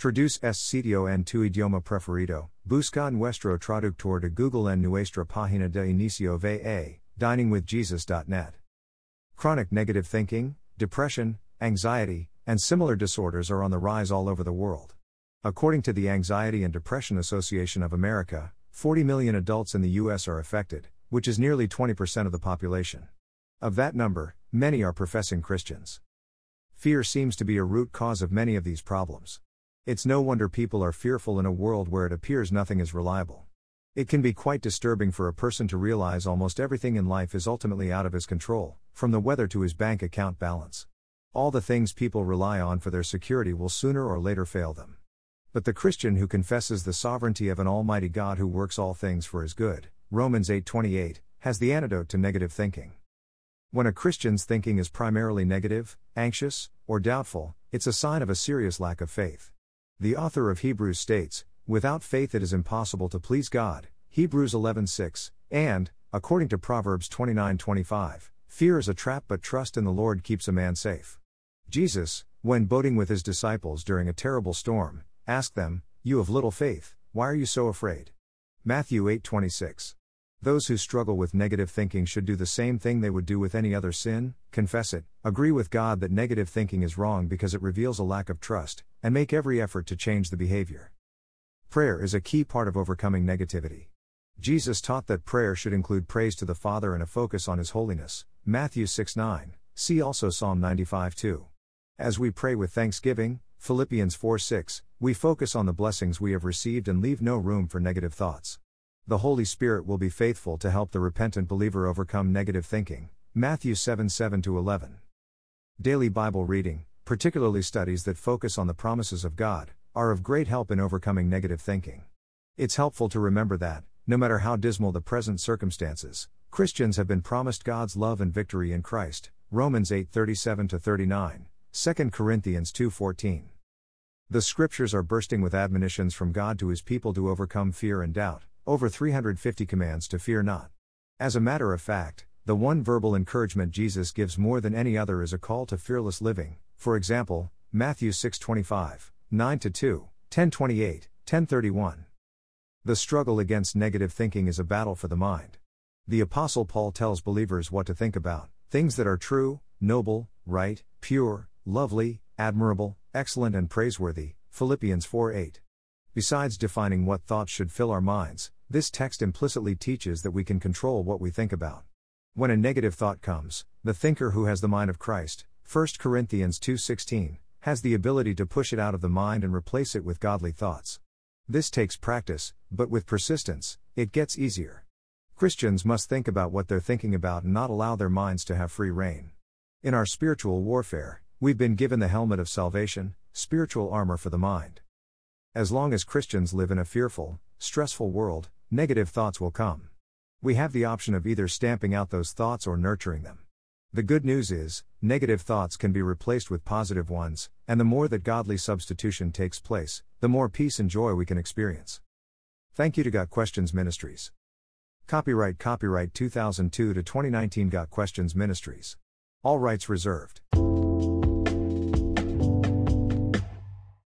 Traduce es sitio en tu idioma preferido. Busca nuestro traductor de Google en nuestra página de inicio va, diningwithjesus.net. Chronic negative thinking, depression, anxiety, and similar disorders are on the rise all over the world. According to the Anxiety and Depression Association of America, 40 million adults in the U.S. are affected, which is nearly 20% of the population. Of that number, many are professing Christians. Fear seems to be a root cause of many of these problems. It's no wonder people are fearful in a world where it appears nothing is reliable. It can be quite disturbing for a person to realize almost everything in life is ultimately out of his control, from the weather to his bank account balance. All the things people rely on for their security will sooner or later fail them. But the Christian who confesses the sovereignty of an almighty God who works all things for his good, Romans 8:28, has the antidote to negative thinking. When a Christian's thinking is primarily negative, anxious, or doubtful, it's a sign of a serious lack of faith. The author of Hebrews states, Without faith it is impossible to please God, Hebrews 11:6, and, according to Proverbs 29:25, fear is a trap but trust in the Lord keeps a man safe. Jesus, when boating with his disciples during a terrible storm, asked them, "You have little faith, why are you so afraid?" Matthew 8:26. Those who struggle with negative thinking should do the same thing they would do with any other sin confess it, agree with God that negative thinking is wrong because it reveals a lack of trust, and make every effort to change the behavior. Prayer is a key part of overcoming negativity. Jesus taught that prayer should include praise to the Father and a focus on His holiness. Matthew 6 9. See also Psalm 95 2. As we pray with thanksgiving, Philippians 4 6, we focus on the blessings we have received and leave no room for negative thoughts the Holy Spirit will be faithful to help the repentant believer overcome negative thinking. Matthew 7 7 11. Daily Bible reading, particularly studies that focus on the promises of God, are of great help in overcoming negative thinking. It's helpful to remember that, no matter how dismal the present circumstances, Christians have been promised God's love and victory in Christ. Romans 8:37 39, 2 Corinthians 2:14. The scriptures are bursting with admonitions from God to his people to overcome fear and doubt over 350 commands to fear not. As a matter of fact, the one verbal encouragement Jesus gives more than any other is a call to fearless living. For example, Matthew 6:25, 9 to 2, 10:28, 10:31. The struggle against negative thinking is a battle for the mind. The apostle Paul tells believers what to think about, things that are true, noble, right, pure, lovely, admirable, excellent and praiseworthy. Philippians 4:8. Besides defining what thoughts should fill our minds, this text implicitly teaches that we can control what we think about. When a negative thought comes, the thinker who has the mind of Christ, 1 Corinthians 2:16, has the ability to push it out of the mind and replace it with godly thoughts. This takes practice, but with persistence, it gets easier. Christians must think about what they're thinking about and not allow their minds to have free rein. In our spiritual warfare, we've been given the helmet of salvation, spiritual armor for the mind. As long as Christians live in a fearful, stressful world, negative thoughts will come. We have the option of either stamping out those thoughts or nurturing them. The good news is, negative thoughts can be replaced with positive ones, and the more that godly substitution takes place, the more peace and joy we can experience. Thank you to Got Questions Ministries. Copyright Copyright 2002 to 2019 Got Questions Ministries. All rights reserved.